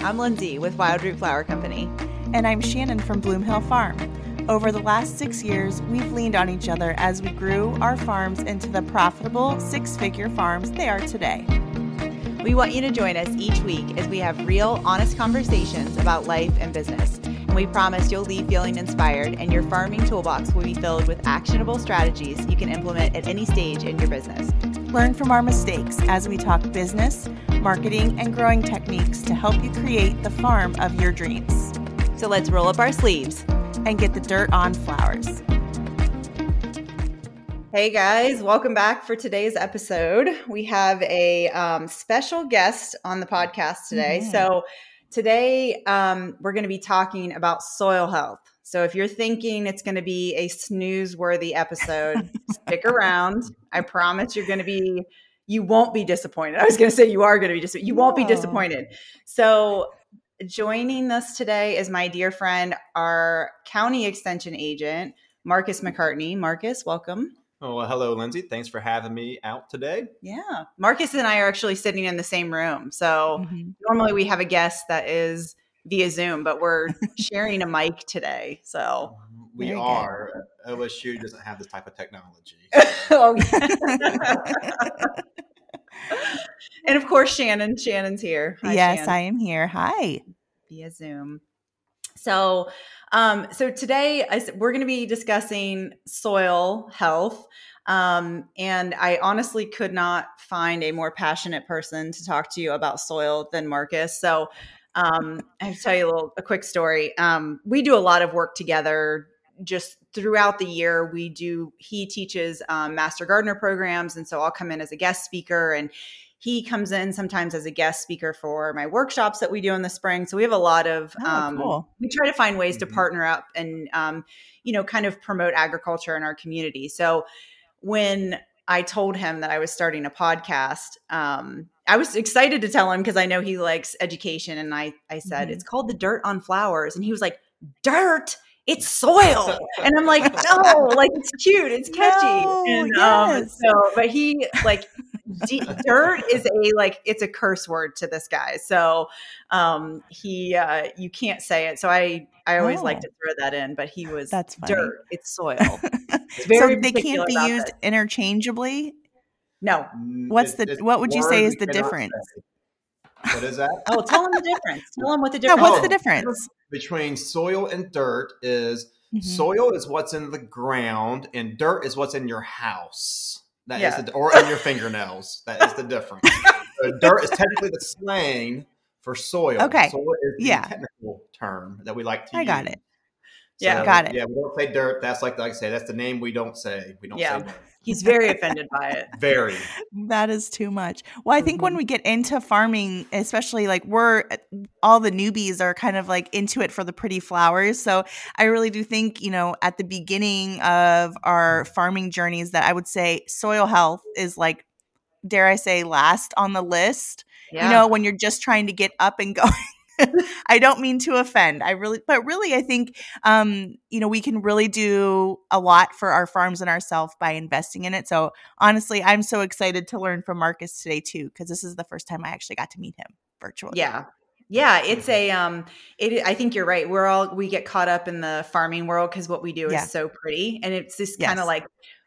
I'm Lyndsay with Wildroot Flower Company. And I'm Shannon from Bloomhill Farm. Over the last six years, we've leaned on each other as we grew our farms into the profitable six figure farms they are today. We want you to join us each week as we have real, honest conversations about life and business. And we promise you'll leave feeling inspired, and your farming toolbox will be filled with actionable strategies you can implement at any stage in your business. Learn from our mistakes as we talk business, marketing, and growing techniques to help you create the farm of your dreams. So let's roll up our sleeves and get the dirt on flowers. Hey guys, welcome back for today's episode. We have a um, special guest on the podcast today. Mm-hmm. So, today um, we're going to be talking about soil health. So, if you're thinking it's going to be a snooze worthy episode, stick around. I promise you're going to be, you won't be disappointed. I was going to say you are going to be disappointed. You won't be disappointed. So, joining us today is my dear friend, our county extension agent, Marcus McCartney. Marcus, welcome. Oh, well, hello, Lyndsay. Thanks for having me out today. Yeah. Marcus and I are actually sitting in the same room. So mm-hmm. normally we have a guest that is via Zoom, but we're sharing a mic today. So we are. Good. OSU doesn't have this type of technology. Oh, and of course, Shannon. Shannon's here. Hi, yes, Shannon. I am here. Hi. Via Zoom. So, um, so today I, we're going to be discussing soil health. Um, and I honestly could not find a more passionate person to talk to you about soil than Marcus. So, um, I have to tell you a little, a quick story. Um, we do a lot of work together just throughout the year we do he teaches um, master gardener programs and so i'll come in as a guest speaker and he comes in sometimes as a guest speaker for my workshops that we do in the spring. So we have a lot of, oh, um, cool. we try to find ways mm-hmm. to partner up and, um, you know, kind of promote agriculture in our community. So when I told him that I was starting a podcast, um, I was excited to tell him because I know he likes education. And I, I said, mm-hmm. it's called the dirt on flowers. And he was like, dirt? It's soil. And I'm like, no, like it's cute, it's catchy. No, and um, yes. um, so, but he like d- dirt is a like it's a curse word to this guy. So um he uh you can't say it. So I I always oh. like to throw that in, but he was that's funny. dirt. It's soil. It's so they can't be used interchangeably. No. Mm, What's the what would you say is the difference? Say. What is that? oh, tell them the difference. Tell them what the difference. What's the difference between soil and dirt? Is mm-hmm. soil is what's in the ground, and dirt is what's in your house. That yeah. is the, or in your fingernails. That is the difference. so dirt is technically the slang for soil. Okay. Soil is the yeah. technical term that we like to I use. got it. So, yeah, got it. Yeah, we don't say dirt. That's like like I say, that's the name we don't say. We don't yeah. say dirt. He's very offended by it. Very. That is too much. Well, I think mm-hmm. when we get into farming, especially like we're all the newbies are kind of like into it for the pretty flowers. So I really do think, you know, at the beginning of our farming journeys that I would say soil health is like dare I say last on the list. Yeah. You know, when you're just trying to get up and going I don't mean to offend. I really, but really, I think, um, you know, we can really do a lot for our farms and ourselves by investing in it. So honestly, I'm so excited to learn from Marcus today too, because this is the first time I actually got to meet him virtually. Yeah. Yeah, it's a um it I think you're right. We're all we get caught up in the farming world cuz what we do yeah. is so pretty and it's just kind of yes. like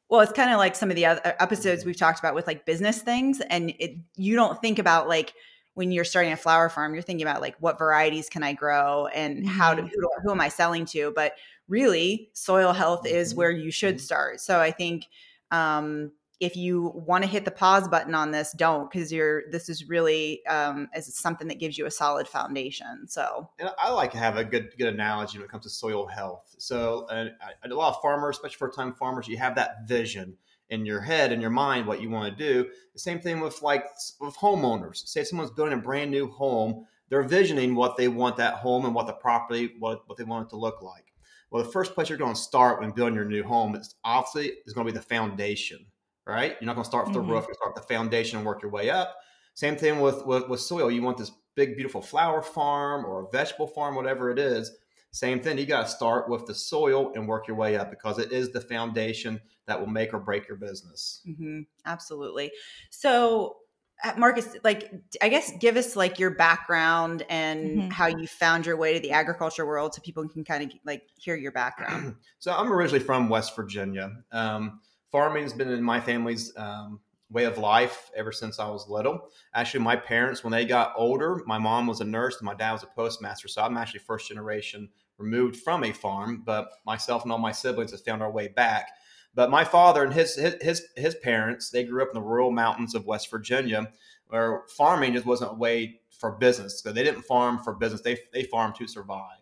well, it's kind of like some of the other episodes we've talked about with like business things and it you don't think about like when you're starting a flower farm, you're thinking about like what varieties can I grow and how to, mm-hmm. who, who am I selling to? But really, soil health is mm-hmm. where you should start. So I think um, if you want to hit the pause button on this, don't because you're this is really um, is something that gives you a solid foundation. So and I like to have a good good analogy when it comes to soil health. So uh, a lot of farmers, especially first time farmers, you have that vision in your head and your mind what you want to do. The same thing with like with homeowners. Say someone's building a brand new home, they're visioning what they want that home and what the property what, what they want it to look like. Well, the first place you're going to start when building your new home is obviously is going to be the foundation, right? You're not going to start with mm-hmm. the roof, you start with the foundation and work your way up. Same thing with, with with soil. You want this big, beautiful flower farm or a vegetable farm, whatever it is same thing. You got to start with the soil and work your way up because it is the foundation that will make or break your business. Mm-hmm. Absolutely. So, uh, Marcus, like, I guess give us like your background and mm-hmm. how you found your way to the agriculture world so people can kind of like hear your background. so I'm originally from West Virginia. Um, farming has been in my family's um, way of life ever since I was little. Actually, my parents, when they got older, my mom was a nurse and my dad was a postmaster. So I'm actually first generation removed from a farm, but myself and all my siblings have found our way back. But my father and his his his parents, they grew up in the rural mountains of West Virginia, where farming just wasn't a way for business. So they didn't farm for business; they they farmed to survive.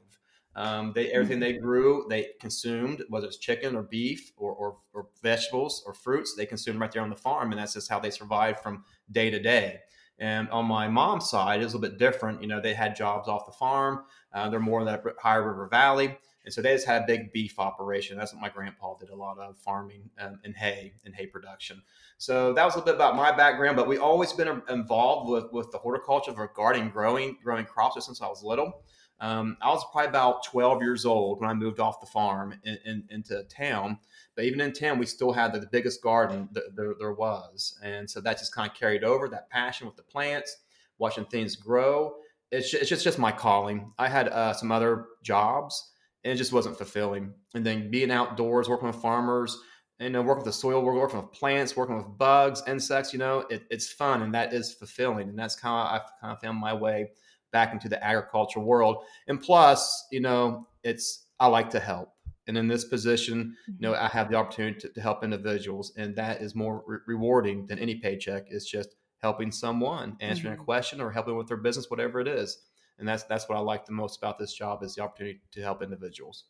Um, they everything they grew, they consumed, whether it's chicken or beef or, or, or vegetables or fruits, they consumed right there on the farm, and that's just how they survived from day to day. And on my mom's side, it's a little bit different. You know, they had jobs off the farm. Uh, they're more in that Ohio River Valley. And so they just had a big beef operation. That's what my grandpa did a lot of farming um, and hay and hay production. So that was a little bit about my background, but we always been involved with, with the horticulture of regarding growing, growing crops since I was little. Um, I was probably about 12 years old when I moved off the farm in, in, into town. But even in town, we still had the, the biggest garden that there, was. And so that just kind of carried over that passion with the plants, watching things grow. It's just, it's just, just my calling. I had uh, some other jobs and it just wasn't fulfilling. And then being outdoors, working with farmers, you know, working with the soil, working with plants, working with bugs, insects, you know, it, it's fun and that is fulfilling. And that's of, I've kind of found my way back into the agriculture world. And plus, you know, it's I like to help. And in this position, you know, mm-hmm. I have the opportunity to, to help individuals, and that is more re- rewarding than any paycheck. It's just helping someone, answering mm-hmm. a question, or helping with their business, whatever it is. And that's that's what I like the most about this job is the opportunity to help individuals.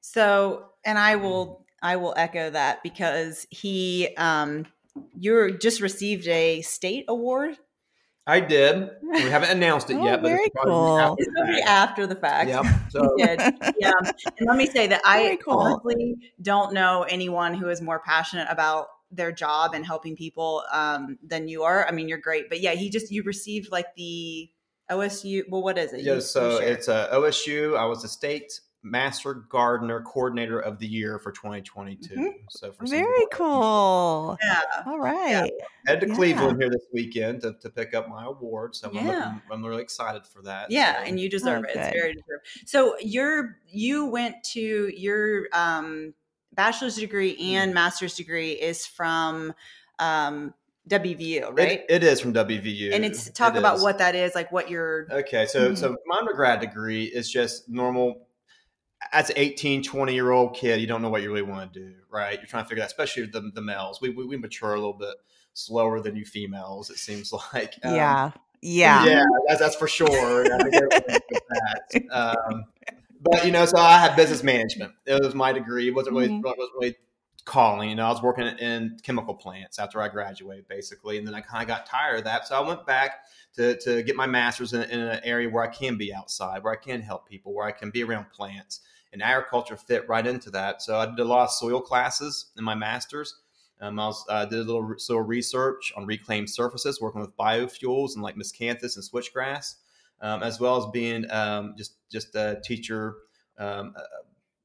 So, and I will I will echo that because he um you're just received a state award I did. We haven't announced it oh, yet, but very it's cool. After it's going after the fact. Yeah. So. yeah. And let me say that very I cool. honestly don't know anyone who is more passionate about their job and helping people um, than you are. I mean, you're great, but yeah, he just you received like the OSU. Well, what is it? Yeah, you, so you it's a OSU. I was a state Master Gardener Coordinator of the Year for 2022. Mm-hmm. So for very cool. Yeah. All right. Yeah. Head to yeah. Cleveland here this weekend to, to pick up my award. So yeah. I'm, looking, I'm really excited for that. Yeah, so. and you deserve it. It's very deserved. So you're you went to your um, bachelor's degree and mm-hmm. master's degree is from um, WVU, right? It, it is from WVU, and it's talk it about is. what that is, like what you're. Okay, so mm-hmm. so my undergrad degree is just normal as an 18, 20 year old kid, you don't know what you really want to do, right? You're trying to figure out, especially the, the males. We, we, we mature a little bit slower than you females, it seems like. Um, yeah. Yeah. Yeah, that's, that's for sure. um, but, you know, so I had business management. It was my degree. It wasn't really, mm-hmm. wasn't really calling. You know, I was working in chemical plants after I graduated, basically, and then I kind of got tired of that. So I went back to, to get my master's in, in, an area where I can be outside, where I can help people, where I can be around plants. And agriculture fit right into that. So I did a lot of soil classes in my master's. Um, I was, uh, did a little soil research on reclaimed surfaces, working with biofuels and like miscanthus and switchgrass, um, as well as being um, just just a teacher. Um, uh,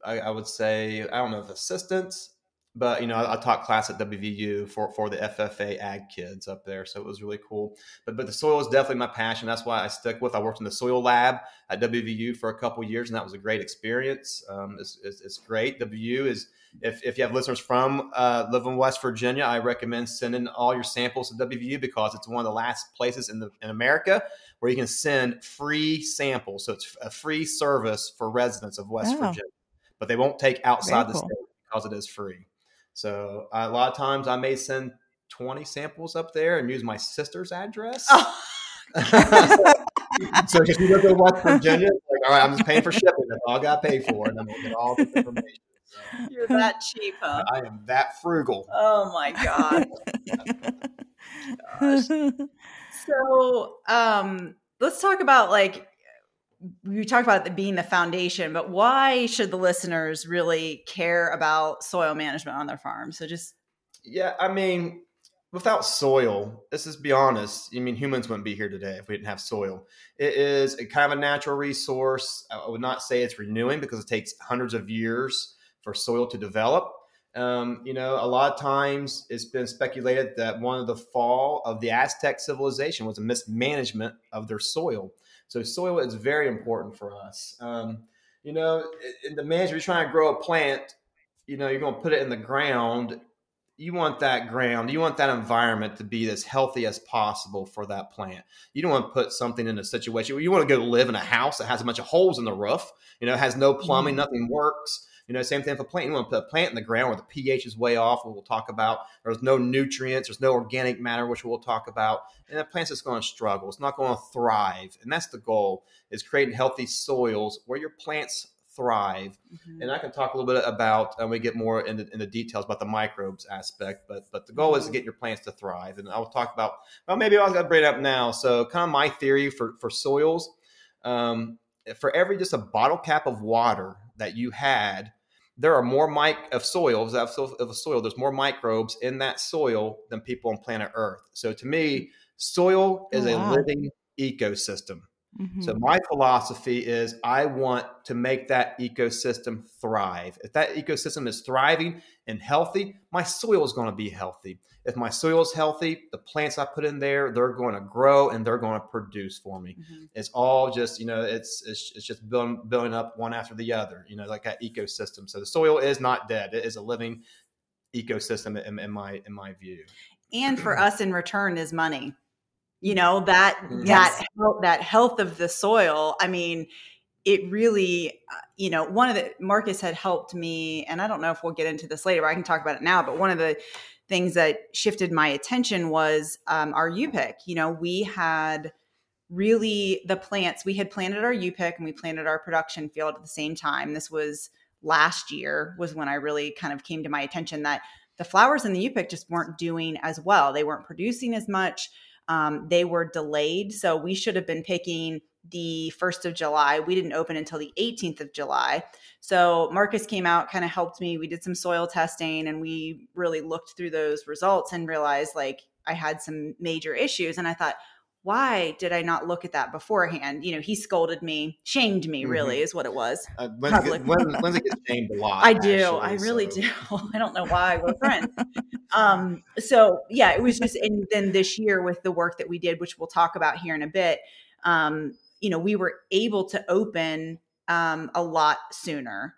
I, I, would say I don't know if assistants but you know, I, I, taught class at WVU for for the FFA ag kids up there, so it was really cool. But but the soil is definitely my passion. That's why I stuck with. I worked in the soil lab at WVU for a couple years, and that was a great experience. Um, it's, it's, it's, great. WVU is if if you have listeners from uh, live in West Virginia, I recommend sending all your samples to WVU because it's one of the last places in the in America where you can send free samples. So it's a free service for residents of West oh. Virginia, but they won't take outside the state because it is free. So uh, a lot of times I may send 20 samples up there and use my sister's address. Oh. so if you go to West Virginia, like, all right, I'm just paying for shipping. That's all I got to pay for, and then we'll get all the information. So, You're that cheap, huh? I am that frugal. Oh my god. Gosh. So, um, let's talk about like we talked about it being the foundation, but why should the listeners really care about soil management on their farm? So just yeah, I mean, without soil, let's just be honest. I mean, humans wouldn't be here today if we didn't have soil. It is a kind of a natural resource. I would not say it's renewing because it takes hundreds of years for soil to develop. Um, you know, a lot of times it's been speculated that one of the fall of the Aztec civilization was a mismanagement of their soil. So soil is very important for us. Um, you know, in the management, you're trying to grow a plant, you know, you're going to put it in the ground. You want that ground, you want that environment to be as healthy as possible for that plant. You don't want to put something in a situation where you want to go live in a house that has a bunch of holes in the roof, you know, has no plumbing, mm-hmm. nothing works you know, same thing for plant. You want to put a plant in the ground where the pH is way off, we'll talk about. There's no nutrients, there's no organic matter, which we'll talk about. And the plant's just going to struggle. It's not going to thrive. And that's the goal is creating healthy soils where your plants thrive. Mm-hmm. And I can talk a little bit about, and we get more into, in the details about the microbes aspect, but but the goal mm-hmm. is to mm-hmm. get your plants to thrive. And I'll talk about, well, maybe I'll bring it up now. So kind of my theory for, for soils, um, for every just a bottle cap of water that you had, there are more mic of soil of a soil. There's more microbes in that soil than people on planet Earth. So to me, soil oh, is oh, wow. a living ecosystem. Mm-hmm. So my philosophy is I want to make that ecosystem thrive. If that ecosystem is thriving and healthy, my soil is going to be healthy. If my soil is healthy, the plants I put in there, they're going to grow and they're going to produce for me. Mm-hmm. It's all just, you know, it's, it's, it's just building, building up one after the other, you know, like that ecosystem. So the soil is not dead. It is a living ecosystem in, in my, in my view. And for us in return is money you know that mm-hmm. yes. that health, that health of the soil i mean it really uh, you know one of the marcus had helped me and i don't know if we'll get into this later i can talk about it now but one of the things that shifted my attention was um, our u-pick you know we had really the plants we had planted our u-pick and we planted our production field at the same time this was last year was when i really kind of came to my attention that the flowers in the u-pick just weren't doing as well they weren't producing as much um, they were delayed. So we should have been picking the 1st of July. We didn't open until the 18th of July. So Marcus came out, kind of helped me. We did some soil testing and we really looked through those results and realized like I had some major issues. And I thought, why did I not look at that beforehand? You know, he scolded me, shamed me, really, mm-hmm. is what it was. Uh, Lyndsay, Lyndsay, gets shamed a lot. I do. Actually, I really so. do. I don't know why. We're friends. um, so, yeah, it was just, and then this year with the work that we did, which we'll talk about here in a bit, um, you know, we were able to open um, a lot sooner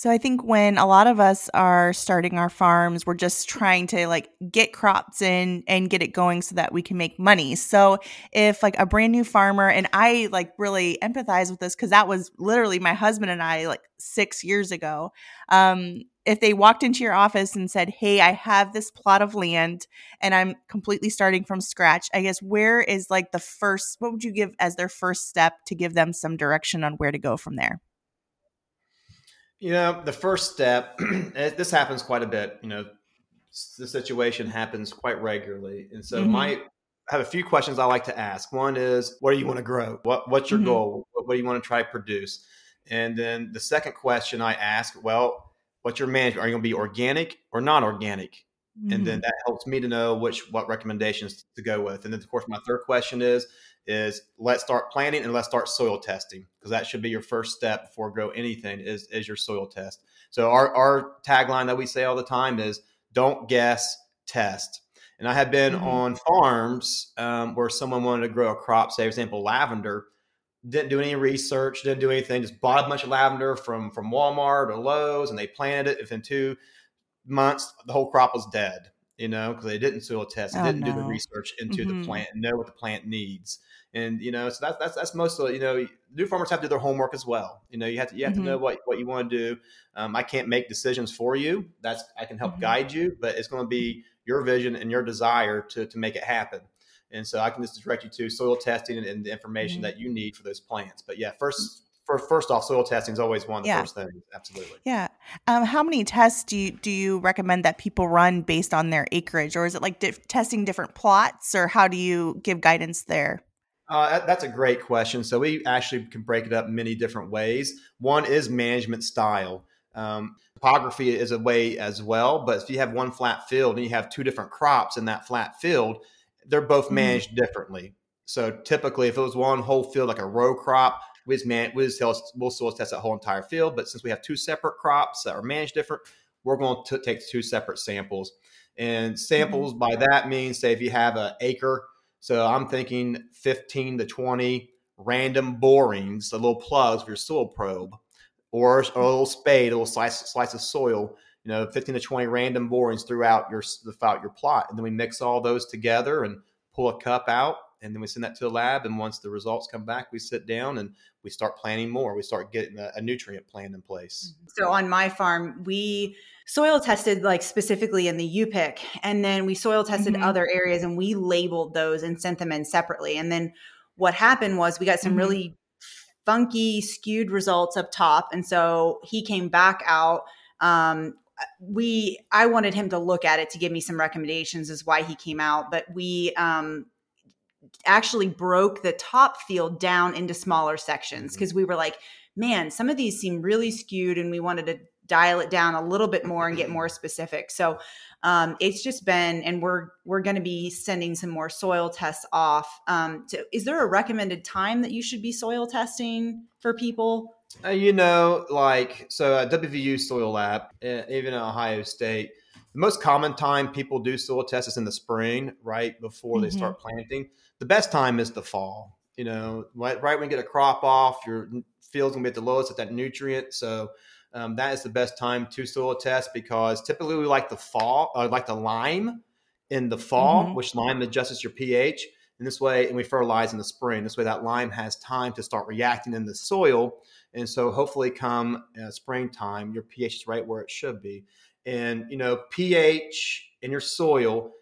so I think when a lot of us are starting our farms, we're just trying to like get crops in and get it going so that we can make money. So if like a brand new farmer and I like really empathize with this cuz that was literally my husband and I like 6 years ago. Um if they walked into your office and said, "Hey, I have this plot of land and I'm completely starting from scratch." I guess where is like the first what would you give as their first step to give them some direction on where to go from there? You know, the first step, this happens quite a bit. You know, the situation happens quite regularly. And so, mm-hmm. my, I have a few questions I like to ask. One is, what do you want to grow? What, what's your mm-hmm. goal? What, what do you want to try to produce? And then the second question I ask, well, what's your management? Are you going to be organic or non organic? Mm-hmm. And then that helps me to know which what recommendations to go with. And then, of course, my third question is, is let's start planning and let's start soil testing because that should be your first step before grow anything is, is your soil test. So our, our tagline that we say all the time is don't guess, test. And I have been mm-hmm. on farms um, where someone wanted to grow a crop, say, for example, lavender, didn't do any research, didn't do anything, just bought a bunch of lavender from from Walmart or Lowe's, and they planted it. Within two months, the whole crop was dead you know, because they didn't soil test, they oh, didn't no. do the research into mm-hmm. the plant and know what the plant needs. And you know, so that's that's that's most of you know, new farmers have to do their homework as well. You know, you have to you have mm-hmm. to know what what you want to do. Um, I can't make decisions for you. That's I can help mm-hmm. guide you, but it's going to be your vision and your desire to to make it happen. And so I can just direct you to soil testing and, and the information mm-hmm. that you need for those plants. But yeah, first for first off, soil testing is always one of the yeah. first things. Absolutely. Yeah. Um, how many tests do you do you recommend that people run based on their acreage, or is it like di- testing different plots, or how do you give guidance there? Uh, that's a great question. So we actually can break it up many different ways. One is management style. Um, topography is a way as well, but if you have one flat field and you have two different crops in that flat field, they're both mm-hmm. managed mm-hmm. differently. So typically, if it was one whole field like a row crop, we just man we just we'll soil test that whole entire field. But since we have two separate crops that are managed different, we're going to take two separate samples. And samples mm-hmm. by that means, say, if you have an acre, so I'm thinking 15 to 20 random borings, the little plugs of your soil probe, or, or a little spade, a little slice, slice of soil, you know, 15 to 20 random borings throughout your throughout your plot. And then we mix all those together and pull a cup out and then we send that to the lab. And once the results come back, we sit down and we start planning more. We start getting a, a nutrient plan in place. Mm-hmm. So on my farm, we soil tested like specifically in the U-pick, and then we soil tested mm-hmm. other areas, and we labeled those and sent them in separately. And then what happened was we got some mm-hmm. really funky, skewed results up top, and so he came back out. Um, we i wanted him to look at it to give me some recommendations as why he came out but we um actually broke the top field down into smaller sections because mm-hmm. we were like, man, some of these seem really skewed and we wanted to dial it down a little bit more and get more specific. So um, it's just been, and we're we're going to be sending some more soil tests off. Um, to, is there a recommended time that you should be soil testing for people? Uh, you know, like so at WVU Soil Lab, uh, even at Ohio State, the most common time people do soil tests is in the spring, right before mm-hmm. they start planting the best time is the fall. You know, right, right when you get a crop off, your field's gonna be at the lowest at that nutrient. So um, that is the best time to soil test because typically we like the fall, or uh, like the lime in the fall, mm-hmm. which lime adjusts your pH. And this way, and we fertilize in the spring. This way, that lime has time to start reacting in the soil. And so, hopefully, come uh, springtime, your pH is right where it should be. And you know, pH in your soil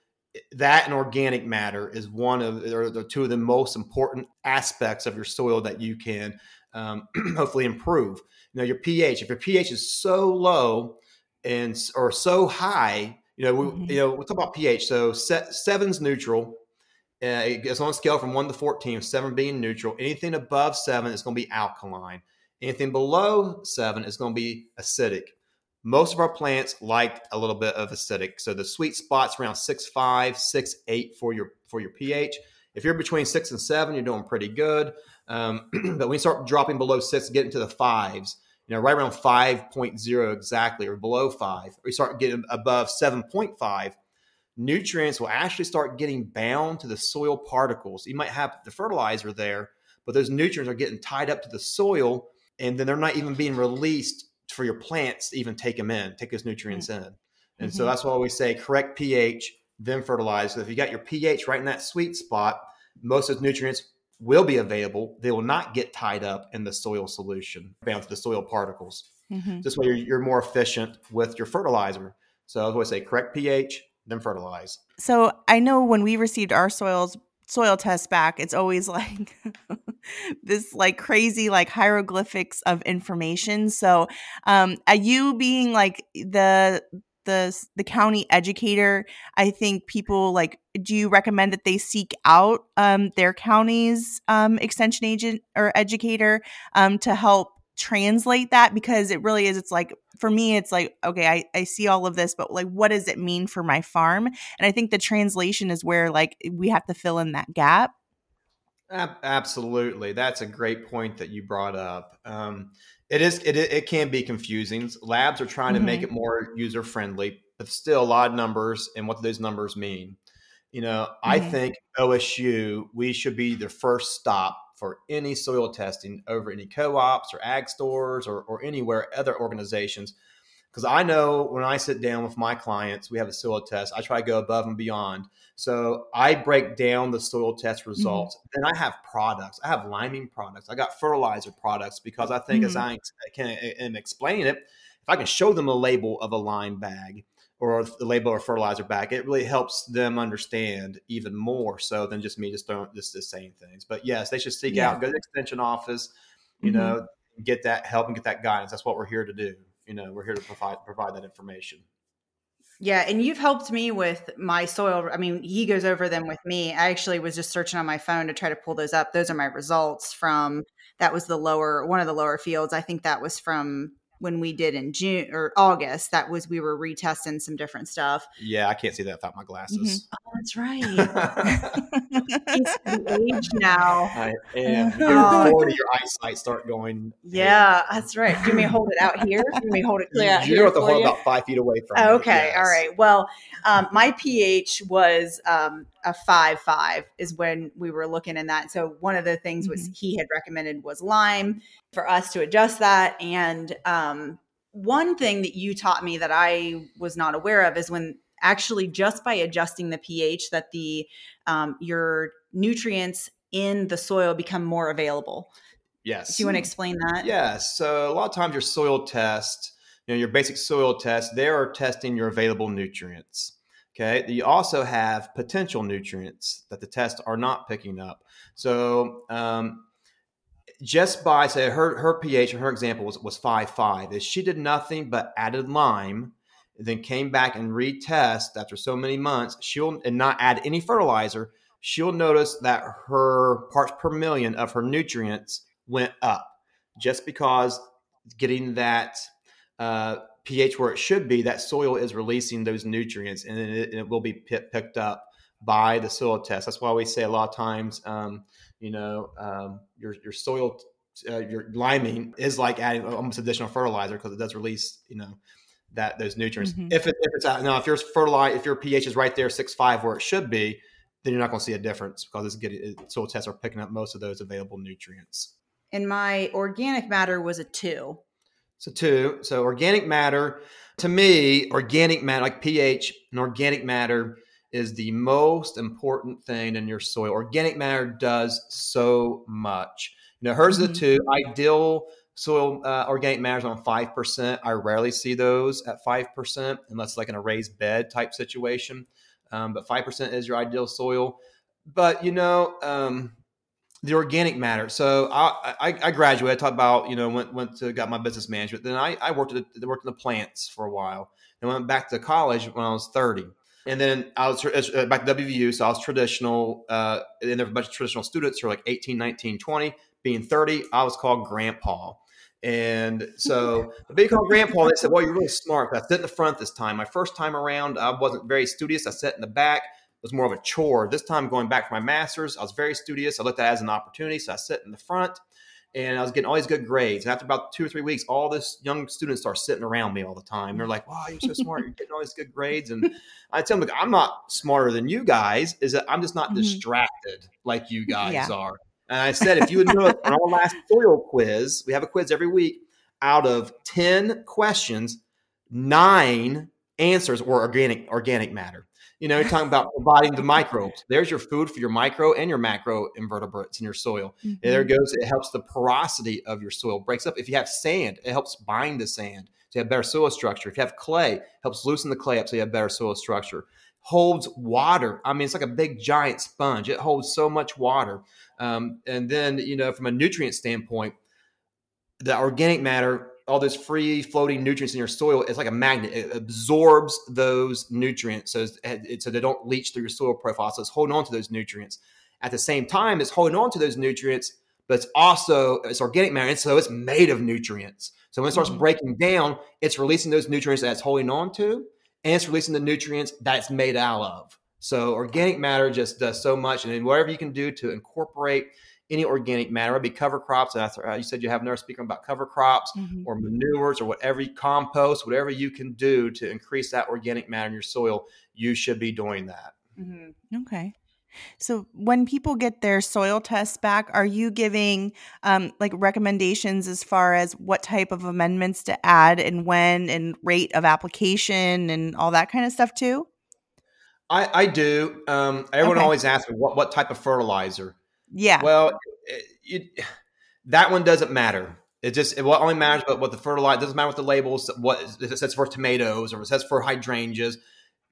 that and organic matter is one of or the two of the most important aspects of your soil that you can um, hopefully improve. Know, your pH. If your pH is so low and or so high, you know, we mm-hmm. you know we talk about pH. So seven's neutral. Uh, it's on a scale from one to fourteen. Seven being neutral. Anything above seven is going to be alkaline. Anything below seven is going to be acidic. Most of our plants like a little bit of acidic. So the sweet spot's around six five, six eight for your for your pH. If you're between six and seven, you're doing pretty good. Um, but when you start dropping below six, get into the fives, you know, right around 5.0 exactly, or below five, or you start getting above 7.5, nutrients will actually start getting bound to the soil particles. You might have the fertilizer there, but those nutrients are getting tied up to the soil, and then they're not even being released for your plants to even take them in, take those nutrients mm-hmm. in. And mm-hmm. so that's why we say correct pH, then fertilize. So if you got your pH right in that sweet spot, most of those nutrients will be available. They will not get tied up in the soil solution, bound to the soil particles. Mm-hmm. This way, you're, you're, more efficient with your fertilizer. So I always say correct pH, then fertilize. So I know when we received our soils soil test back, it's always like this like crazy like hieroglyphics of information. So, um, are you being like the the the county educator, I think people like. Do you recommend that they seek out um, their county's um, extension agent or educator um, to help translate that? Because it really is it's like for me it's like okay I, I see all of this but like what does it mean for my farm? And i think the translation is where like we have to fill in that gap. Absolutely. That's a great point that you brought up. Um, it is it, it can be confusing labs are trying to mm-hmm. make it more user friendly but still a lot of numbers and what do those numbers mean you know mm-hmm. i think osu we should be the first stop for any soil testing over any co-ops or ag stores or, or anywhere other organizations because i know when i sit down with my clients we have a soil test i try to go above and beyond so i break down the soil test mm-hmm. results mm-hmm. and i have products i have liming products i got fertilizer products because i think mm-hmm. as i can am explaining it if i can show them a label of a lime bag or the label or fertilizer back, it really helps them understand even more so than just me just throwing just, just saying things. But yes, they should seek yeah. out, go to the extension office, you mm-hmm. know, get that help and get that guidance. That's what we're here to do. You know, we're here to provide provide that information. Yeah, and you've helped me with my soil. I mean, he goes over them with me. I actually was just searching on my phone to try to pull those up. Those are my results from that was the lower one of the lower fields. I think that was from when we did in June or August. That was we were retesting some different stuff. Yeah, I can't see that without my glasses. Oh, that's right. He's the age now. I am. You're 40, your eyesight start going. Yeah, that's right. Do me hold it out here? Do me hold it clear out you here have the hold about five feet away from. Me, okay, all yes. right. Well, um, my pH was um, a five five is when we were looking in that. So one of the things was he had recommended was lime for us to adjust that. And um, one thing that you taught me that I was not aware of is when actually just by adjusting the pH that the um, your nutrients in the soil become more available. Yes. Do you want to explain that? Yes. So a lot of times your soil test, you know, your basic soil test, they are testing your available nutrients. Okay. You also have potential nutrients that the tests are not picking up. So um, just by say her her pH her example was was five five. Is she did nothing but added lime, then came back and retest after so many months. She'll and not add any fertilizer. She'll notice that her parts per million of her nutrients went up just because getting that uh, pH where it should be, that soil is releasing those nutrients and it, it will be pi- picked up by the soil test. That's why we say a lot of times, um, you know, um, your, your soil, uh, your liming is like adding almost additional fertilizer because it does release, you know, that those nutrients. Mhm. If, it, if it's out, now, if your fertilizer, if your pH is right there, six, five, where it should be, then you're not going to see a difference because it's getting it, soil tests are picking up most of those available nutrients. And my organic matter was a two. So two. So organic matter, to me, organic matter, like pH and organic matter is the most important thing in your soil. Organic matter does so much. You know, hers a Mhm. two. Ideal soil uh, organic matter is on five percent. I rarely see those at five percent unless like in a raised bed type situation. Um, but five percent is your ideal soil. But you know, um, the organic matter. So I, I, I graduated. I talked about you know went went to got my business management. Then I, I worked at the, worked in the plants for a while. And went back to college when I was thirty. And then I was uh, back to WVU, so I was traditional. Uh, and there were a bunch of traditional students who were like 18, 19, 20. Being 30, I was called grandpa. And so being called grandpa, they said, Well, you're really smart. I sit in the front this time. My first time around, I wasn't very studious. I sat in the back. Was more of a chore. This time, going back for my master's, I was very studious. I looked at it as an opportunity. So I sit in the front and I was getting all these good grades. And after about two or three weeks, all this young students start sitting around me all the time. They're like, "Wow, you're so smart! You're getting all these good grades." And I tell them, "Look, I'm not smarter than you guys. Is that I'm just not Mhm. distracted like you guys Yeah. are." And I said, if you would notice on our last soil quiz, we have a quiz every week. Out of ten questions, nine answers were organic organic matter. You know, you're talking about providing the microbes. There's your food for your micro and your macro invertebrates in your soil. And there it goes. It helps the porosity of your soil breaks up. If you have sand, it helps bind the sand. So you have better soil structure. If you have clay, it helps loosen the clay up so you have better soil structure. Holds water. I mean, it's like a big giant sponge. It holds so much water. Um, and then, you know, from a nutrient standpoint, the organic matter, all those free floating nutrients in your soil, it's like a magnet. It absorbs those nutrients so, it's, so they don't leach through your soil profile. So it's holding on to those nutrients. At the same time, it's holding on to those nutrients, but it's also it's organic matter, and so it's made of nutrients. So when it starts Mhm. breaking down, it's releasing those nutrients that it's holding on to, and it's releasing the nutrients that it's made out of. So organic matter just does so much, and then whatever you can do to incorporate any organic matter, it be cover crops. And I uh, you said you have another speaker about cover crops Mhm. or manures or whatever you compost, whatever you can do to increase that organic matter in your soil, you should be doing that. Mm-hmm. Okay. So when people get their soil tests back, are you giving um, like recommendations as far as what type of amendments to add and when and rate of application and all that kind of stuff too? I, I do. Um, everyone Okay. always asks me what, what type of fertilizer. Yeah. Well, it, it, that one doesn't matter. It just it only matters, but what the fertilizer doesn't matter what the labels. What if it says for tomatoes or it says for hydrangeas.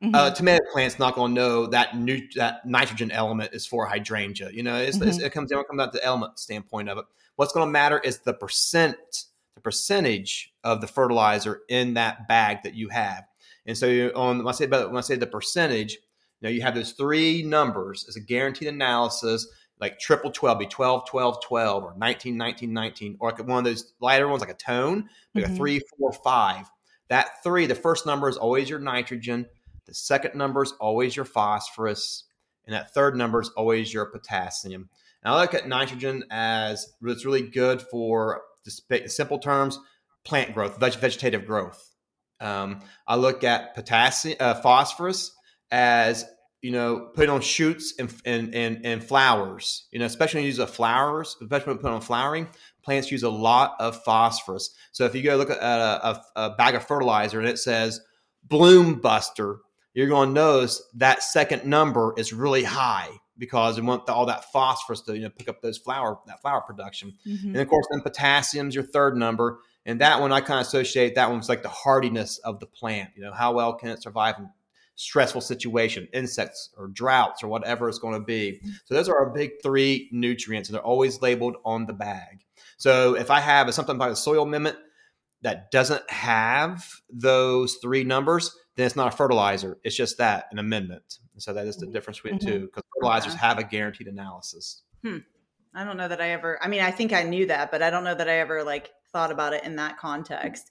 Mhm. Uh, tomato plant's not going to know that new that nitrogen element is for hydrangea. You know, it's, it's, it comes down comes down to the element standpoint of it. What's going to matter is the percent, the percentage of the fertilizer in that bag that you have. And so you, on when I say about when I say the percentage, you know, you have those three numbers as a guaranteed analysis. Like triple 12 be 12 12 12 or 19 19 19 or like one of those lighter ones like a tone like mm-hmm. a three four five. That three the first number is always your nitrogen the second number is always your phosphorus and that third number is always your potassium. And i look at nitrogen as it's really good for just simple terms plant growth veg- vegetative growth. Um, i look at potassium uh, phosphorus as you know, put on shoots and, and, and, and flowers, you know, especially when you use the flowers, especially when put on flowering, plants use a lot of phosphorus. So if you go look at a, a, a bag of fertilizer and it says bloom buster, you're going to notice that second number is really high because we want all that phosphorus to you know pick up those flower that flower production. Mm-hmm. And of course, then potassium's your third number, and that one I kind of associate that one's like the hardiness of the plant. You know, how well can it survive in stressful situation, insects or droughts or whatever it's going to be. So those are our big three nutrients, and they're always labeled on the bag. So if I have something like a soil amendment that doesn't have those three numbers, then it's not a fertilizer. It's just that an amendment. And so that is the difference between mm-hmm. two because fertilizers yeah. have a guaranteed analysis. Hmm. I don't know that I ever. I mean, I think I knew that, but I don't know that I ever like thought about it in that context.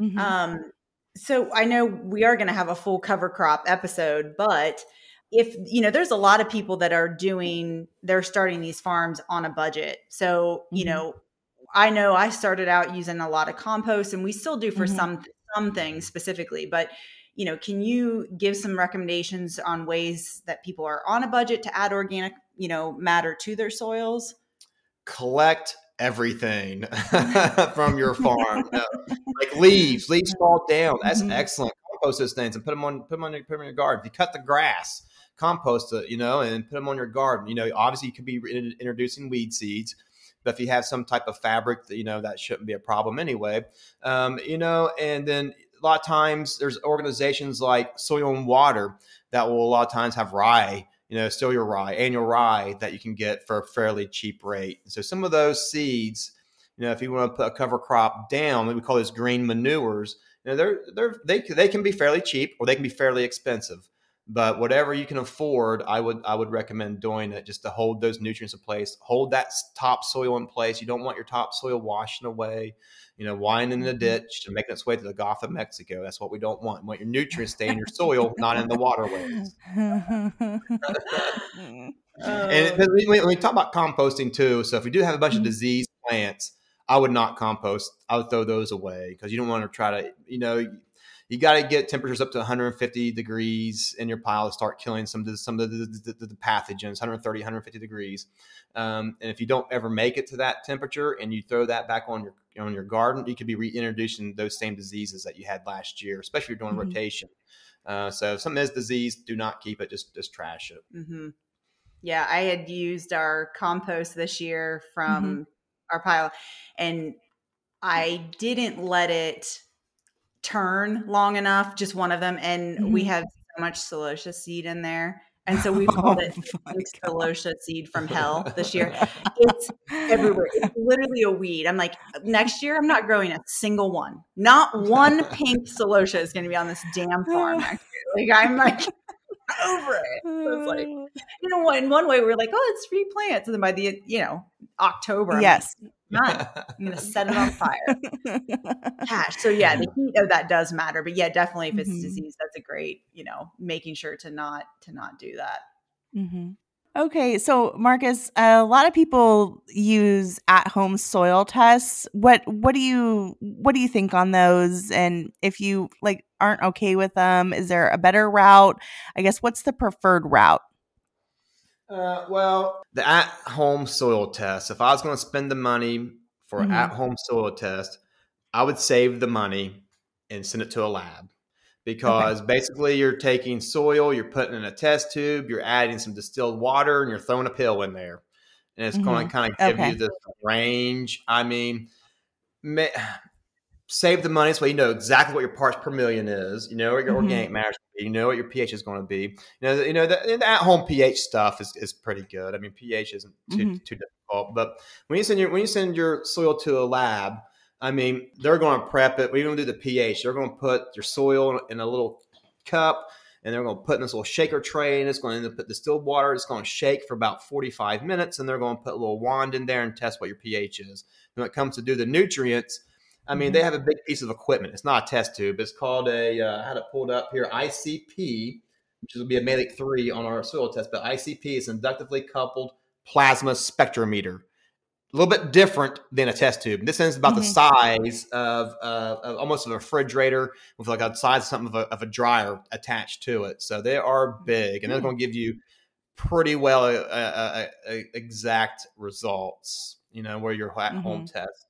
Mm-hmm. Um, so I know we are going to have a full cover crop episode, but if you know there's a lot of people that are doing they're starting these farms on a budget. So, you mm-hmm. know, I know I started out using a lot of compost and we still do for mm-hmm. some some things specifically, but you know, can you give some recommendations on ways that people are on a budget to add organic, you know, matter to their soils? Collect everything from your farm. like leaves, leaves fall down. That's mm-hmm. excellent. Compost those things and put them on put them on your, put them in your garden. If you cut the grass, compost it, you know, and put them on your garden. You know, obviously you could be introducing weed seeds. But if you have some type of fabric, that you know that shouldn't be a problem anyway. Um, you know, and then a lot of times there's organizations like Soil and Water that will a lot of times have rye you know, still your rye, annual rye that you can get for a fairly cheap rate. So some of those seeds, you know, if you want to put a cover crop down, we call those green manures. You know, they're they're they they can be fairly cheap or they can be fairly expensive. But whatever you can afford, I would I would recommend doing it just to hold those nutrients in place, hold that top soil in place. You don't want your top soil washing away you know, winding in the mm-hmm. ditch and making its way to the Gulf of Mexico. That's what we don't want. We want your nutrients stay in your soil, not in the waterways. and when we talk about composting too, so if we do have a bunch of mm-hmm. diseased plants, I would not compost. I would throw those away because you don't want to try to, you know, you got to get temperatures up to 150 degrees in your pile to start killing some of the, some of the, the, the, the pathogens 130 150 degrees um, and if you don't ever make it to that temperature and you throw that back on your on your garden you could be reintroducing those same diseases that you had last year especially if you're doing mm-hmm. rotation uh, so if something is disease do not keep it just just trash it mm-hmm. yeah i had used our compost this year from mm-hmm. our pile and i didn't let it turn long enough, just one of them, and mm-hmm. we have so much celosia seed in there. And so we called oh it celosia seed from hell this year. It's everywhere. It's literally a weed. I'm like, next year I'm not growing a single one. Not one pink celosia is going to be on this damn farm. Like I'm like over it. So it's like, you know, in one way we're like, oh, it's free plants, and then by the you know October, yes, like, I'm going to set it on fire. Gosh. So yeah, the heat of that does matter. But yeah, definitely if it's mm-hmm. disease, that's a great, you know, making sure to not to not do that. Mm-hmm. Okay, so Marcus, a lot of people use at-home soil tests. What what do you what do you think on those? And if you like aren't okay with them, is there a better route? I guess what's the preferred route? Uh, well, the at home soil test, if I was going to spend the money for mm-hmm. an at home soil test, I would save the money and send it to a lab because okay. basically you're taking soil, you're putting in a test tube, you're adding some distilled water, and you're throwing a pill in there. And it's mm-hmm. going to kind of give okay. you this range. I mean, save the money so you know exactly what your parts per million is. You know what your mm-hmm. organic matter is. You know what your pH is going to be. You know, you know the, the at-home pH stuff is, is pretty good. I mean, pH isn't too mm-hmm. too difficult. But when you send your when you send your soil to a lab, I mean, they're going to prep it. We're going to do the pH. They're going to put your soil in a little cup and they're going to put in this little shaker tray, and it's going to put distilled water. It's going to shake for about 45 minutes, and they're going to put a little wand in there and test what your pH is. When it comes to do the nutrients, I mean, mm-hmm. they have a big piece of equipment. It's not a test tube. It's called a, uh, I had it pulled up here, ICP, which will be a Mehlich 3 on our soil test, but ICP is inductively coupled plasma spectrometer a little bit different than a test tube. This is about mm-hmm. the size of, uh, of, almost a refrigerator with like a size of something of a, of a, dryer attached to it. So they are big, and they're mm-hmm. going to give you pretty well uh, uh, uh, exact results. You know, where your at home mm-hmm. test,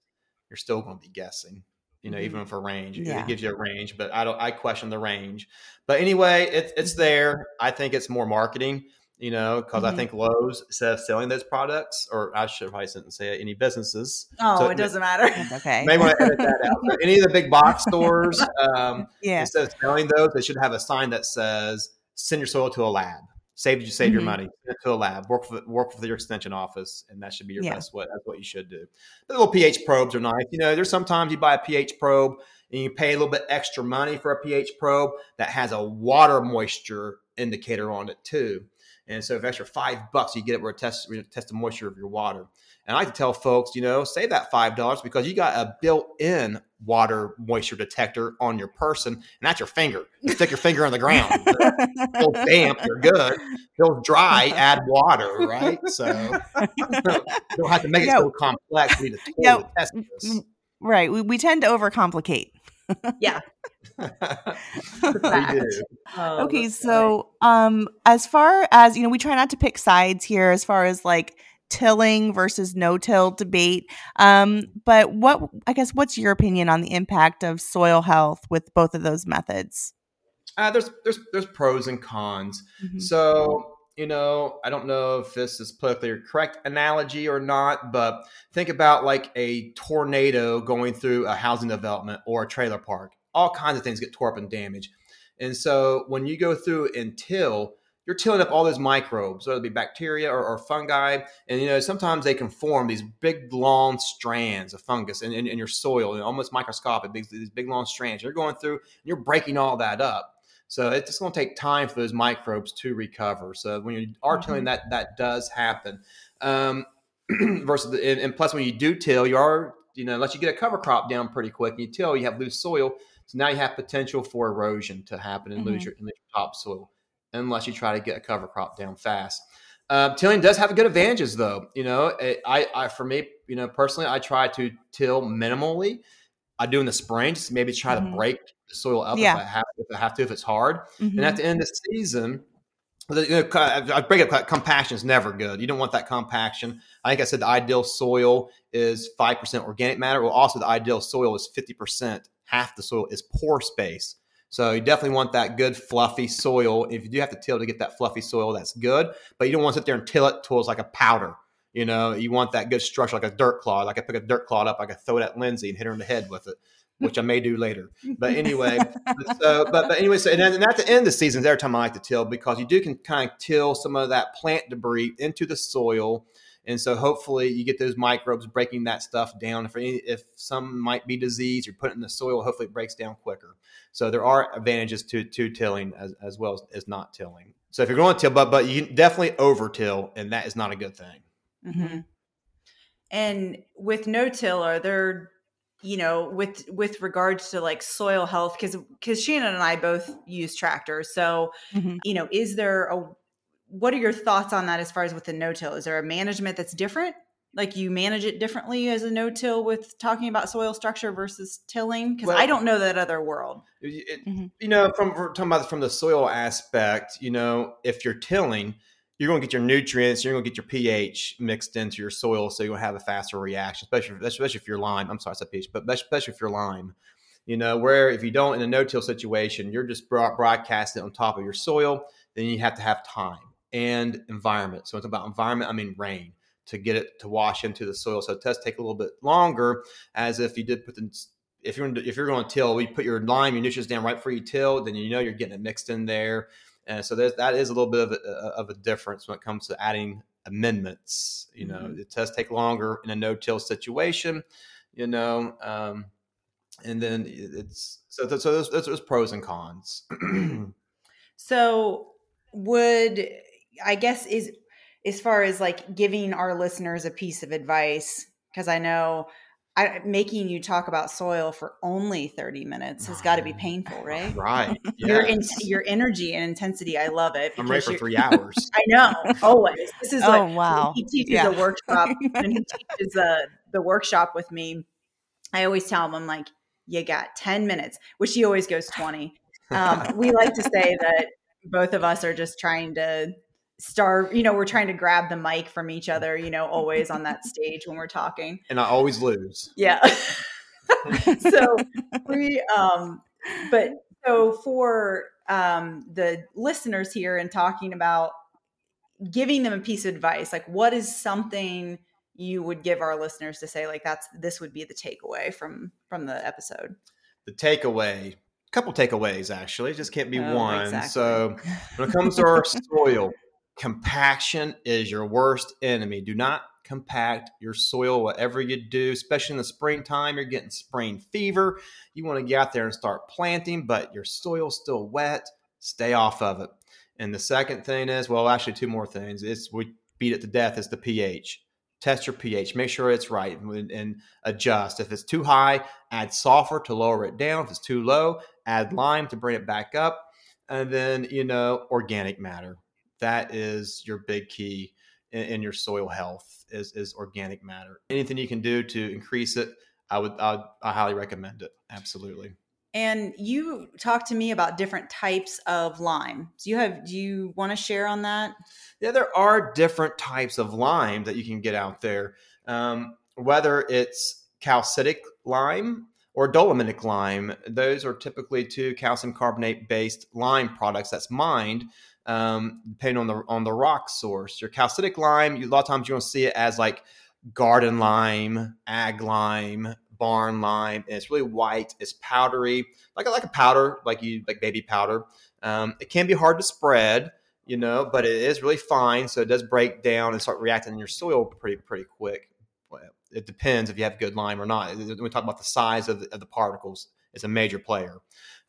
you're still going to be guessing. You know, even for range, yeah. it gives you a range, but I don't. I question the range. But anyway, it's it's mm-hmm. there. I think it's more marketing you know, because mm-hmm. I think Lowe's instead of selling those products, or I should probably shouldn't say it, any businesses. Oh, so it doesn't matter. okay. May want to edit that out. But any of the big box stores, um, yeah. instead of selling those, they should have a sign that says "Send your soil to a lab." Save you save mm-hmm. your money. Send it to a lab. Work with work with your extension office, and that should be your yeah. best. What that's what you should do. The little pH probes are nice. You know, there's sometimes you buy a pH probe and you pay a little bit extra money for a pH probe that has a water moisture indicator on it too. And so, if extra five bucks, you get it where it tests test the moisture of your water. And I like to tell folks, you know, save that five dollars because you got a built-in water moisture detector on your person, and that's your finger. You stick your finger on the ground. Feel damp, you're good. Feel dry, add water, right? So you don't have to make yeah. it so complex. We need to totally yeah. test this. Mm, right. We, we tend to overcomplicate. yeah. oh, okay, so um as far as you know, we try not to pick sides here as far as like tilling versus no-till debate. Um, but what I guess what's your opinion on the impact of soil health with both of those methods? Uh, there's there's there's pros and cons. Mm-hmm. So you know, I don't know if this is politically correct analogy or not, but think about like a tornado going through a housing development or a trailer park all kinds of things get tore up and damaged. And so when you go through and till, you're tilling up all those microbes, whether it be bacteria or, or, fungi. And you know, sometimes they can form these big long strands of fungus in, in, in your soil, and almost microscopic, these, these big long strands. You're going through, and you're breaking all that up. So it's just going to take time for those microbes to recover. So when you are mm-hmm. tilling, that that does happen. Um, versus, the, and, and plus when you do till, you are you know, unless you get a cover crop down pretty quick, and you till, you have loose soil so now you have potential for erosion to happen and mm-hmm. lose, your, lose your topsoil unless you try to get a cover crop down fast. Uh, tilling does have good advantages, though. You know, it, I, I, for me, you know, personally, I try to till minimally. I do in the spring, just maybe try mm-hmm. to break the soil up yeah. if I have if I have to, if it's hard. Mm-hmm. And at the end of the season, you know, I break up compaction is never good. You don't want that compaction. I think I said the ideal soil is five percent organic matter. Well, also the ideal soil is fifty percent half the soil is pore space. So you definitely want that good fluffy soil. If you do have to till to get that fluffy soil, that's good. But you don't want to sit there and till it till it's like a powder. You know, you want that good structure like a dirt clod. Like I pick a dirt clod up, I could throw it at Lyndsay and hit her in the head with it, which I may do later. But anyway, so but but anyway, so and, and at the end of the season, every time I like to till because you do can kind of till some of that plant debris into the soil and so hopefully you get those microbes breaking that stuff down. If, any, if some might be disease, you put it in the soil, hopefully it breaks down quicker. So there are advantages to, to tilling as, as well as, as not tilling. So if you're going to till, but, but you definitely over till, and that is not a good thing. Mm-hmm. And with no till, are there you know with with regards to like soil health because because shannon and i both use tractors so mm-hmm. you know is there a what are your thoughts on that as far as with the no-till? Is there a management that's different? Like you manage it differently as a no-till with talking about soil structure versus tilling? Because well, I don't know that other world. It, mm-hmm. You know, from talking about from the soil aspect, you know, if you're tilling, you're going to get your nutrients, you're going to get your pH mixed into your soil, so you're going to have a faster reaction, especially especially if you're lime. I'm sorry, I said pH, but especially if you're lime. You know, where if you don't in a no-till situation, you're just broadcasting on top of your soil, then you have to have time and environment. So it's about environment, I mean rain to get it to wash into the soil. So tests take a little bit longer as if you did put the if you're if you're going to till, we put your lime, your nutrients down right before you till, then you know you're getting it mixed in there. And so that is a little bit of a, of a difference when it comes to adding amendments. You know, mm-hmm. it does take longer in a no-till situation. You know, um, and then it's so so there's, there's pros and cons. So, would I guess is as far as like giving our listeners a piece of advice because I know I, making you talk about soil for only 30 minutes has got to be painful, right? Right. Your in, your energy and intensity, I love it. I'm ready for three hours. I know, always. This is Oh, like wow. he teaches Yeah. a workshop and he teaches the the workshop with me. I always tell him, I'm like, you got 10 minutes, which he always goes 20. Um, we like to say that both of us are just trying to starve, you know, we're trying to grab the mic from each other, you know, always on that stage when we're talking. and I always lose. Yeah. so we um but so for um the listeners here and talking about giving them a piece of advice, like what is something you would give our listeners to say like that's this would be the takeaway from from the episode. The takeaway, a couple takeaways actually, it just can't be Oh, one. exactly. So when it comes to our soil, compaction is your worst enemy. Do not compact your soil, whatever you do, especially in the springtime. You're getting spring fever. You want to get out there and start planting, but your soil's still wet. Stay off of it. And the second thing is, well, actually, two more things. It's we beat it to death. Is the pH. Test your pH. Make sure it's right and, and adjust. If it's too high, add sulfur to lower it down. If it's too low, add lime to bring it back up. And then, you know, organic matter. That is your big key in, in your soil health is, is organic matter. Anything you can do to increase it, I would I, I highly recommend it. Absolutely. And you talked to me about different types of lime. Do you have do you want to share on that? Yeah, there are different types of lime that you can get out there. Um, whether it's calcitic lime or dolomitic lime, those are typically two calcium carbonate based lime products that's mined. Um, depending on the on the rock source, your calcitic lime, you, a lot of times you will see it as like garden lime, ag lime, barn lime, and it's really white. It's powdery, like like a powder, like you like baby powder. Um, it can be hard to spread you know, but it is really fine. So it does break down and start reacting in your soil pretty pretty quick. It depends if you have good lime or not. We talk about the size of the, of the particles, it's a major player.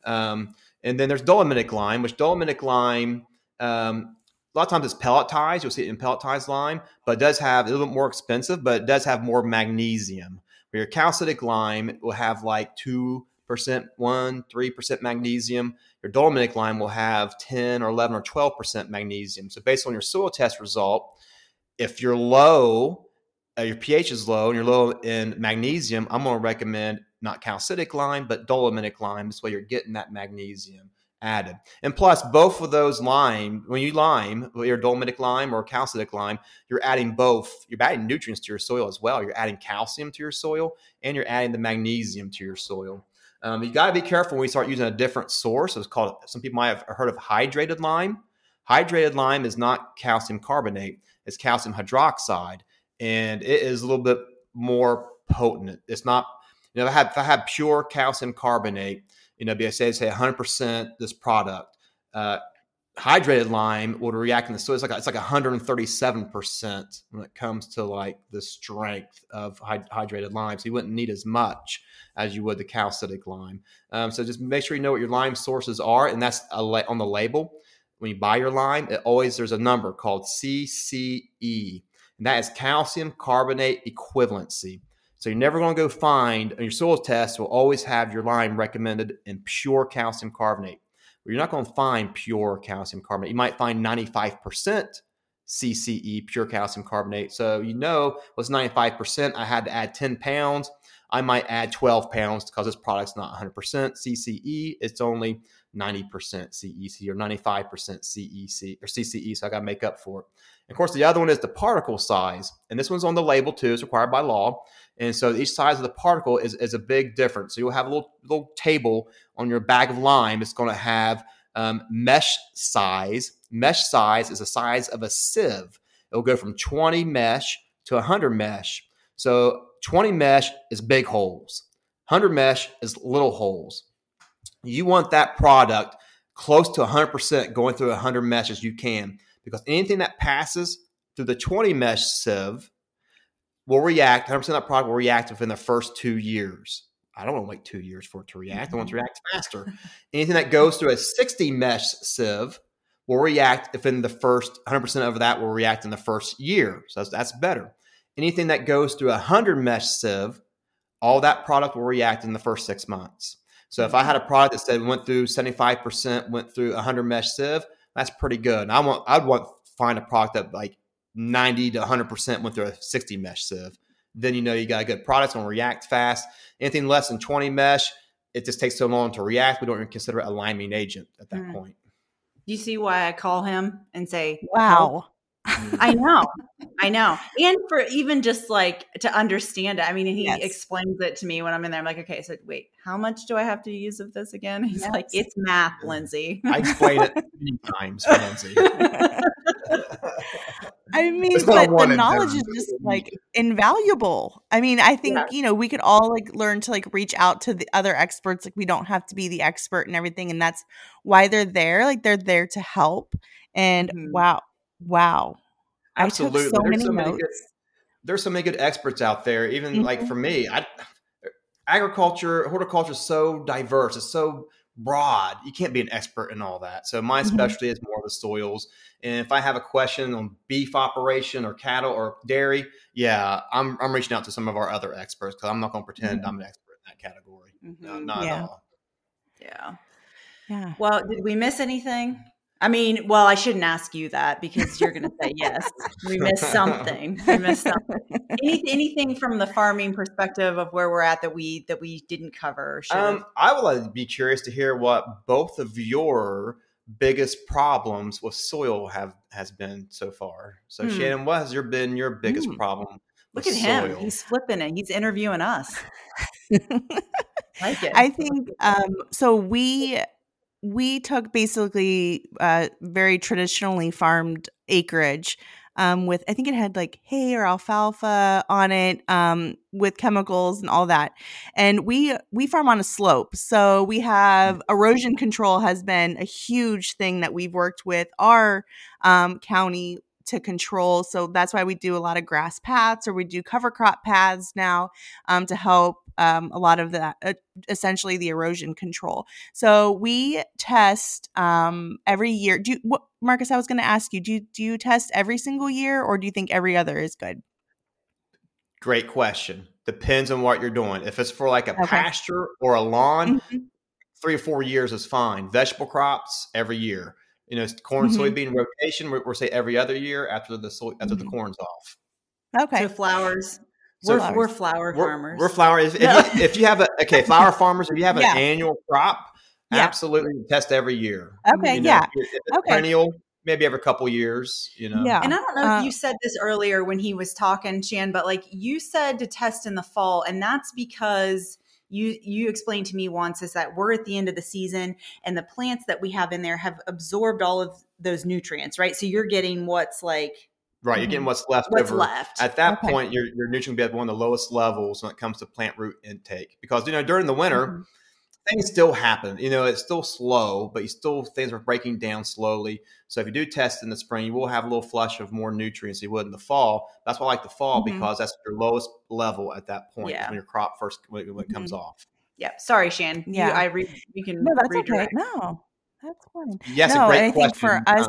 Um, and then there's dolomitic lime, which dolomitic lime, um, a lot of times it's pelletized. You'll see it in pelletized lime, but it does have a little bit more expensive, but it does have more magnesium. Where your calcitic lime will have like two percent, one, three percent magnesium your dolomitic lime will have 10 or 11 or 12% magnesium. So, based on your soil test result, if you're low, uh, your pH is low, and you're low in magnesium, I'm going to recommend not calcitic lime, but dolomitic lime. This way, you're getting that magnesium added. And plus, both of those lime, when you lime, your dolomitic lime or calcitic lime, you're adding both. You're adding nutrients to your soil as well. You're adding calcium to your soil, and you're adding the magnesium to your soil. Um, you got to be careful when we start using a different source. It's called, some people might have heard of hydrated lime. Hydrated lime is not calcium carbonate, it's calcium hydroxide. And it is a little bit more potent. It's not, you know, if I have, if I have pure calcium carbonate, you know, BSA say, say 100% this product, uh, hydrated lime would react in the soil. It's like, it's like 137% when it comes to like the strength of hyd- hydrated lime. So you wouldn't need as much as you would the calcitic lime. Um, so just make sure you know what your lime sources are, and that's la- on the label. When you buy your lime, it always there's a number called CCE, and that is calcium carbonate equivalency. So you're never going to go find your soil test will always have your lime recommended in pure calcium carbonate. But you're not going to find pure calcium carbonate. You might find 95% CCE, pure calcium carbonate. So you know what's 95%. I had to add 10 pounds. I might add 12 pounds because this product's not 100% CCE. It's only 90% CEC or 95% CEC or CCE. So I got to make up for it. And of course, the other one is the particle size. And this one's on the label too. It's required by law. And so each size of the particle is, is a big difference. So you'll have a little, little table on your bag of lime. It's going to have um, mesh size. Mesh size is the size of a sieve. It'll go from 20 mesh to 100 mesh. So 20 mesh is big holes. 100 mesh is little holes. You want that product close to 100% going through 100 mesh as you can because anything that passes through the 20 mesh sieve will react, 100% of that product will react within the first two years. I don't want to wait two years for it to react. I want it to mm-hmm. react faster. Anything that goes through a 60 mesh sieve will react if in the first 100% of that will react in the first year. So that's, that's better. Anything that goes through a 100 mesh sieve, all that product will react in the first six months. So if I had a mm-hmm. product that said went through 75%, went through a 100 mesh sieve, that's pretty good. And I want, I'd want find a product that like 90 to 100% went through a 60 mesh sieve. Then you know you got a good product, it's going to react fast. Anything less than 20 mesh, it just takes so long to react. We don't even consider it a liming agent at that mm. point. You see why I call him and say, "Wow." I know, I know, and for even just like to understand it. I mean, he yes. explains it to me when I'm in there. I'm like, okay, so wait, how much do I have to use of this again? He's yes. like, it's math, Lyndsay. I explain it many times, Lyndsay. I mean, but the knowledge is just like invaluable. I mean, I think, yeah. you know, we could all like learn to like reach out to the other experts. Like, we don't have to be the expert and everything. And that's why they're there. Like, they're there to help. And mm-hmm. wow, wow. Absolutely. I took so there's many so notes. Many good, there's so many good experts out there. Even mm-hmm. like for me, I, agriculture, horticulture is so diverse. It's so broad. You can't be an expert in all that. So my mm-hmm. specialty is more of the soils. And if I have a question on beef operation or cattle or dairy, yeah, I'm I'm reaching out to some of our other experts because I'm not going to pretend mm-hmm. I'm an expert in that category. Mm-hmm. No, not yeah. at all. Yeah. Yeah. Well, did we miss anything? I mean, well, I shouldn't ask you that because you're going to say yes. We missed something. We missed something. Any, anything from the farming perspective of where we're at that we that we didn't cover? Um, I would be curious to hear what both of your biggest problems with soil have has been so far. So, hmm. Shannon, what has your been your biggest hmm. problem? Look at soil? him. He's flipping it. He's interviewing us. like it. I think um, so. We we took basically uh, very traditionally farmed acreage um, with I think it had like hay or alfalfa on it um, with chemicals and all that. And we we farm on a slope, so we have mm. erosion control has been a huge thing that we've worked with our um, county to control. So that's why we do a lot of grass paths or we do cover crop paths now um, to help um, a lot of that, uh, essentially the erosion control. So we test um, every year. Do you, what, Marcus? I was going to ask you. Do you, do you test every single year, or do you think every other is good? Great question. Depends on what you're doing. If it's for like a okay. pasture or a lawn, mm-hmm. three or four years is fine. Vegetable crops every year you know, corn mm-hmm. soybean rotation. We're, we're, say every other year after the soy, after mm-hmm. the corn's off. Okay. So flowers. So we're, we're flower we're, farmers. We're flower. If, no. if, you, if, you, have a okay, flower farmers. If you have an yeah. annual crop, yeah. absolutely test every year. Okay. You know, yeah. okay. Perennial, maybe every couple years. You know. Yeah. And I don't know uh, if you said this earlier when he was talking, Shan, but like you said to test in the fall, and that's because you you explained to me once is that we're at the end of the season and the plants that we have in there have absorbed all of those nutrients, right? So you're getting what's like Right, you're getting mm-hmm. what's left what's over. left. At that okay. point, your your nutrient will be at one of the lowest levels when it comes to plant root intake. Because you know during the winter, mm-hmm things still happen. You know, it's still slow, but you still things are breaking down slowly. So if you do test in the spring, you will have a little flush of more nutrients you would in the fall. That's why I like the fall mm-hmm. because that's your lowest level at that point yeah. when your crop first when, when it comes mm-hmm. off. Yeah. Sorry, Shan. Yeah. You, I re- you can. No, that's redirect. okay. No, that's fine. Yes, no, a great I question. think for us,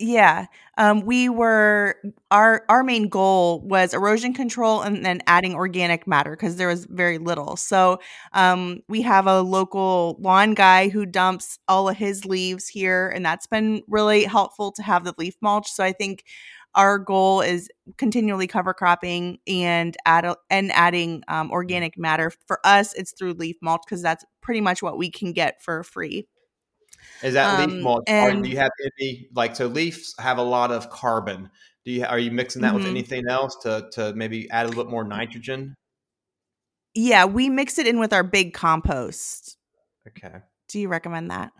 yeah. Um, we were our our main goal was erosion control and then adding organic matter because there was very little. So um, we have a local lawn guy who dumps all of his leaves here, and that's been really helpful to have the leaf mulch. So I think our goal is continually cover cropping and add and adding um, organic matter. For us, it's through leaf mulch because that's pretty much what we can get for free. Is that um, leaf mulch? And, do you have any like so leaves have a lot of carbon? Do you are you mixing that mm-hmm. with anything else to to maybe add a little bit more nitrogen? Yeah, we mix it in with our big compost. Okay. Do you recommend that?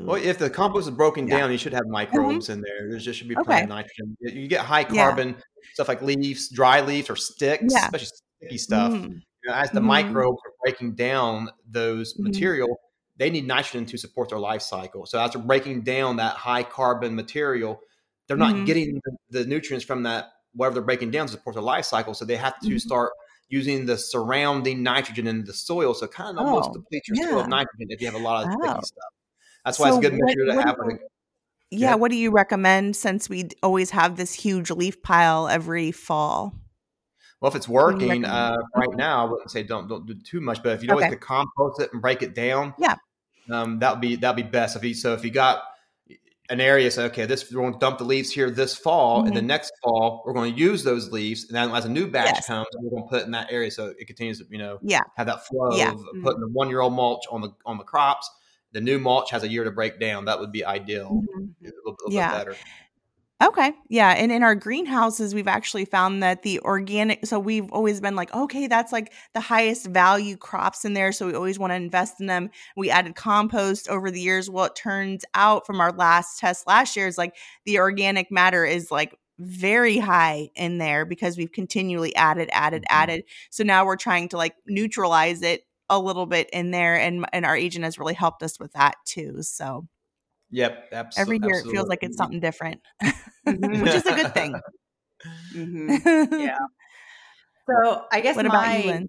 Well, if the compost is broken yeah. down, you should have mm-hmm. microbes mm-hmm. in there. There just should be plenty okay. of nitrogen. You get high carbon yeah. stuff like leaves, dry leaves, or sticks, yeah. especially sticky stuff. Mm. You know, as the mm-hmm. microbes are breaking down those mm-hmm. material, they need nitrogen to support their life cycle. So after breaking down that high carbon material, they're not mm-hmm. getting the, the, nutrients from that whatever they're breaking down to support their life cycle. So they have to mm-hmm. start using the surrounding nitrogen in the soil. So kind of almost oh, deplete your yeah. soil of nitrogen if you have a lot of oh. stuff. That's why So it's good what- to have. Yeah, Yeah. what do you recommend since we always have this huge leaf pile every fall? well, if it's What do you working uh, right now, I wouldn't say don't don't do too much. But if you know Okay. to compost it and break it down, Yeah. Um, that would be that would be best. If you so if you got an area, say okay, this we're going to dump the leaves here this fall, and Mhm. then next fall we're going to use those leaves, and then as a new batch Yes. comes, we're going to put in that area so it continues to you know Yeah. have that flow Yeah. of putting the one year old mulch on the on the crops. The new mulch has a year to break down. That would be ideal. Mhm. A little, a little Yeah. better. Okay. Yeah. And in our greenhouses, we've actually found that the organic, so we've always been like, okay, that's like the highest value crops in there. So we always want to invest in them. We added compost over the years. Well, it turns out from our last test last year is like the organic matter is like very high in there because we've continually added, added, Mhm. added. So now we're trying to like neutralize it a little bit in there. And, and our agent has really helped us with that too. So Yep. Abso- every year it feels like it's something different, which is a good thing. Mhm. Yeah. So I guess What my about you,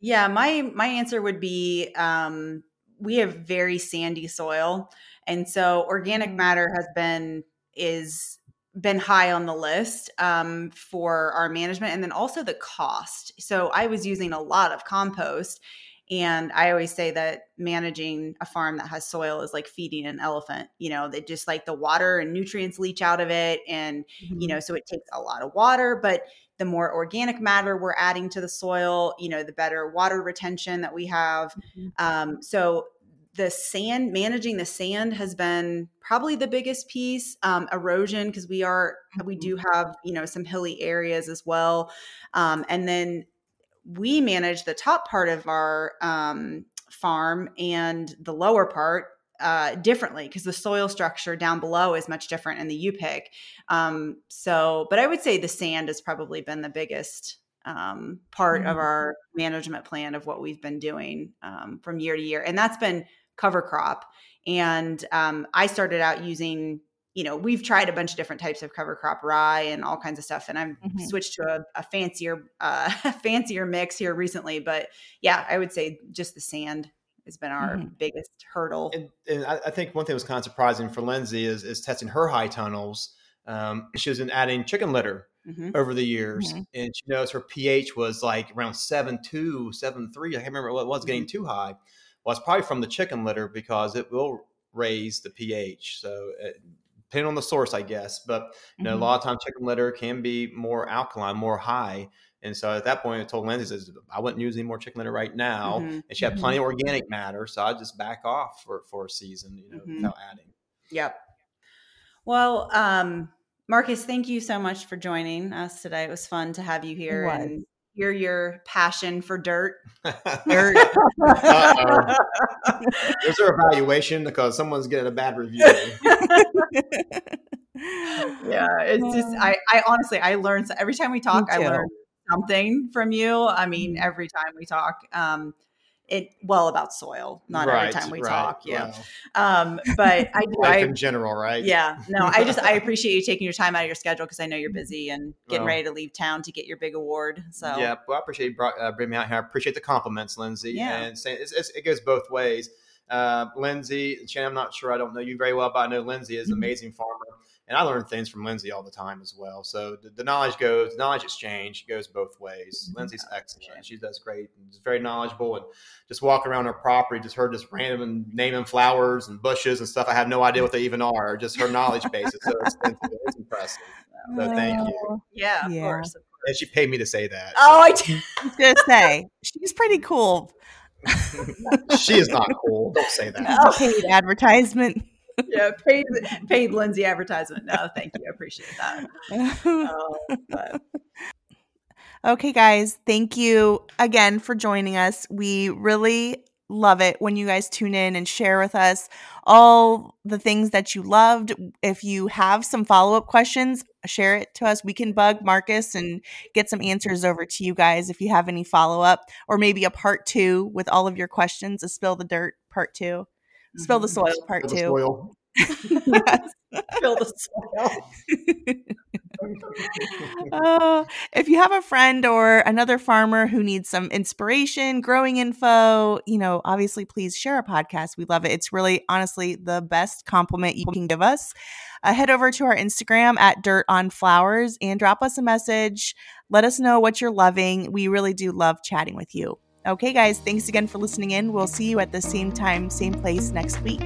yeah my my answer would be um, we have very sandy soil, and so organic Mhm. matter has been is been high on the list um, for our management, and then also the cost. So I was using a lot of compost. And I always say that managing a farm that has soil is like feeding an elephant. You know, they just like the water and nutrients leach out of it. And you know so it takes a lot of water but the more organic matter we're adding to the soil you know the better water retention that we have Mhm. um, so the sand managing the sand has been probably the biggest piece um, erosion because we are we Mhm. do have you know some hilly areas as well um, and then we manage the top part of our um, farm and the lower part uh, differently because the soil structure down below is much different in the U pick. Um, so, but I would say the sand has probably been the biggest um, part of Mhm. our management plan of what we've been doing um, from year to year, and that's been cover crop. And um, I started out using, you know, we've tried a bunch of different types of cover crop rye and all kinds of stuff, and I've Mhm. switched to a, a fancier, uh, fancier mix here recently. But yeah, I would say just the sand has been our Mhm. biggest hurdle. And, and I, I think one thing that was kind of surprising for Lyndsay is, is testing her high tunnels. Um, she was in adding chicken litter Mhm. over the years, Mhm. and she knows her pH was like around seven two, seven three. I can't remember what it was getting too high. Well, it's probably from the chicken litter because it will raise the pH. So uh, depending on the source, I guess. But you know, Mhm. a lot of times chicken litter can be more alkaline, more high. And so at that point, I told Lyndsay, says, I wouldn't use any more chicken litter right now. Mhm. And she had Mhm. plenty of organic matter, so I just back off for for a season, you know, Mhm. without adding. Yep. Well, um, Marcus, thank you so much for joining us today. It was fun to have you here was. and hear your passion for dirt. Dirt. Uh-oh. Is there evaluation because someone's getting a bad review? yeah, it's just I, I honestly I learn so every time we talk, I learn something from you. I mean, Mhm. every time we talk. Um it well about soil, not every time we right. talk. Yeah. Um, but I do I in general, right? Yeah, no, I just I appreciate you taking your time out of your schedule because I know you're busy and getting Well- ready to leave town to get your big award. So Yeah, well, I appreciate you brought, uh, bringing me out here. I appreciate the compliments, Lyndsay. Yeah. And saying it's, it's, it goes both ways. Uh, Lyndsay, Shannon, I'm not sure. I don't know you very well, but I know Lyndsay is an Mhm. amazing farmer. And I learn things from Lyndsay all the time as well. So the, the knowledge goes, knowledge exchange goes both ways. Mhm. Lyndsay's excellent. She does great and is very knowledgeable. And just walking around her property, just her just random naming flowers and bushes and stuff. I have no idea what they even are. Just her knowledge base is so extensive. It's impressive. So thank you. Yeah, of Yeah. course. And she paid me to say that. Oh, I do. I was gonna say she's pretty cool. she is not cool. Don't say that. Paid advertisement. Yeah, paid paid Lyndsay advertisement. No, thank you. I appreciate that. Um, but Okay, guys, thank you again for joining us. We really love it when you guys tune in and share with us all the things that you loved. If you have some follow up questions, share it to us. We can bug Marcus and get some answers over to you guys if you have any follow up, or maybe a part two with all of your questions, a spill the dirt part two, spill the Mhm. soil part The two. soil. yes. fill the soil. uh, if you have a friend or another farmer who needs some inspiration, growing info, you know, obviously please share a podcast. We love it. It's really honestly the best compliment you can give us. Uh, head over to our Instagram at Dirt on Flowers and drop us a message. Let us know what you're loving. We really do love chatting with you. Okay, guys, thanks again for listening in. We'll see you at the same time, same place next week.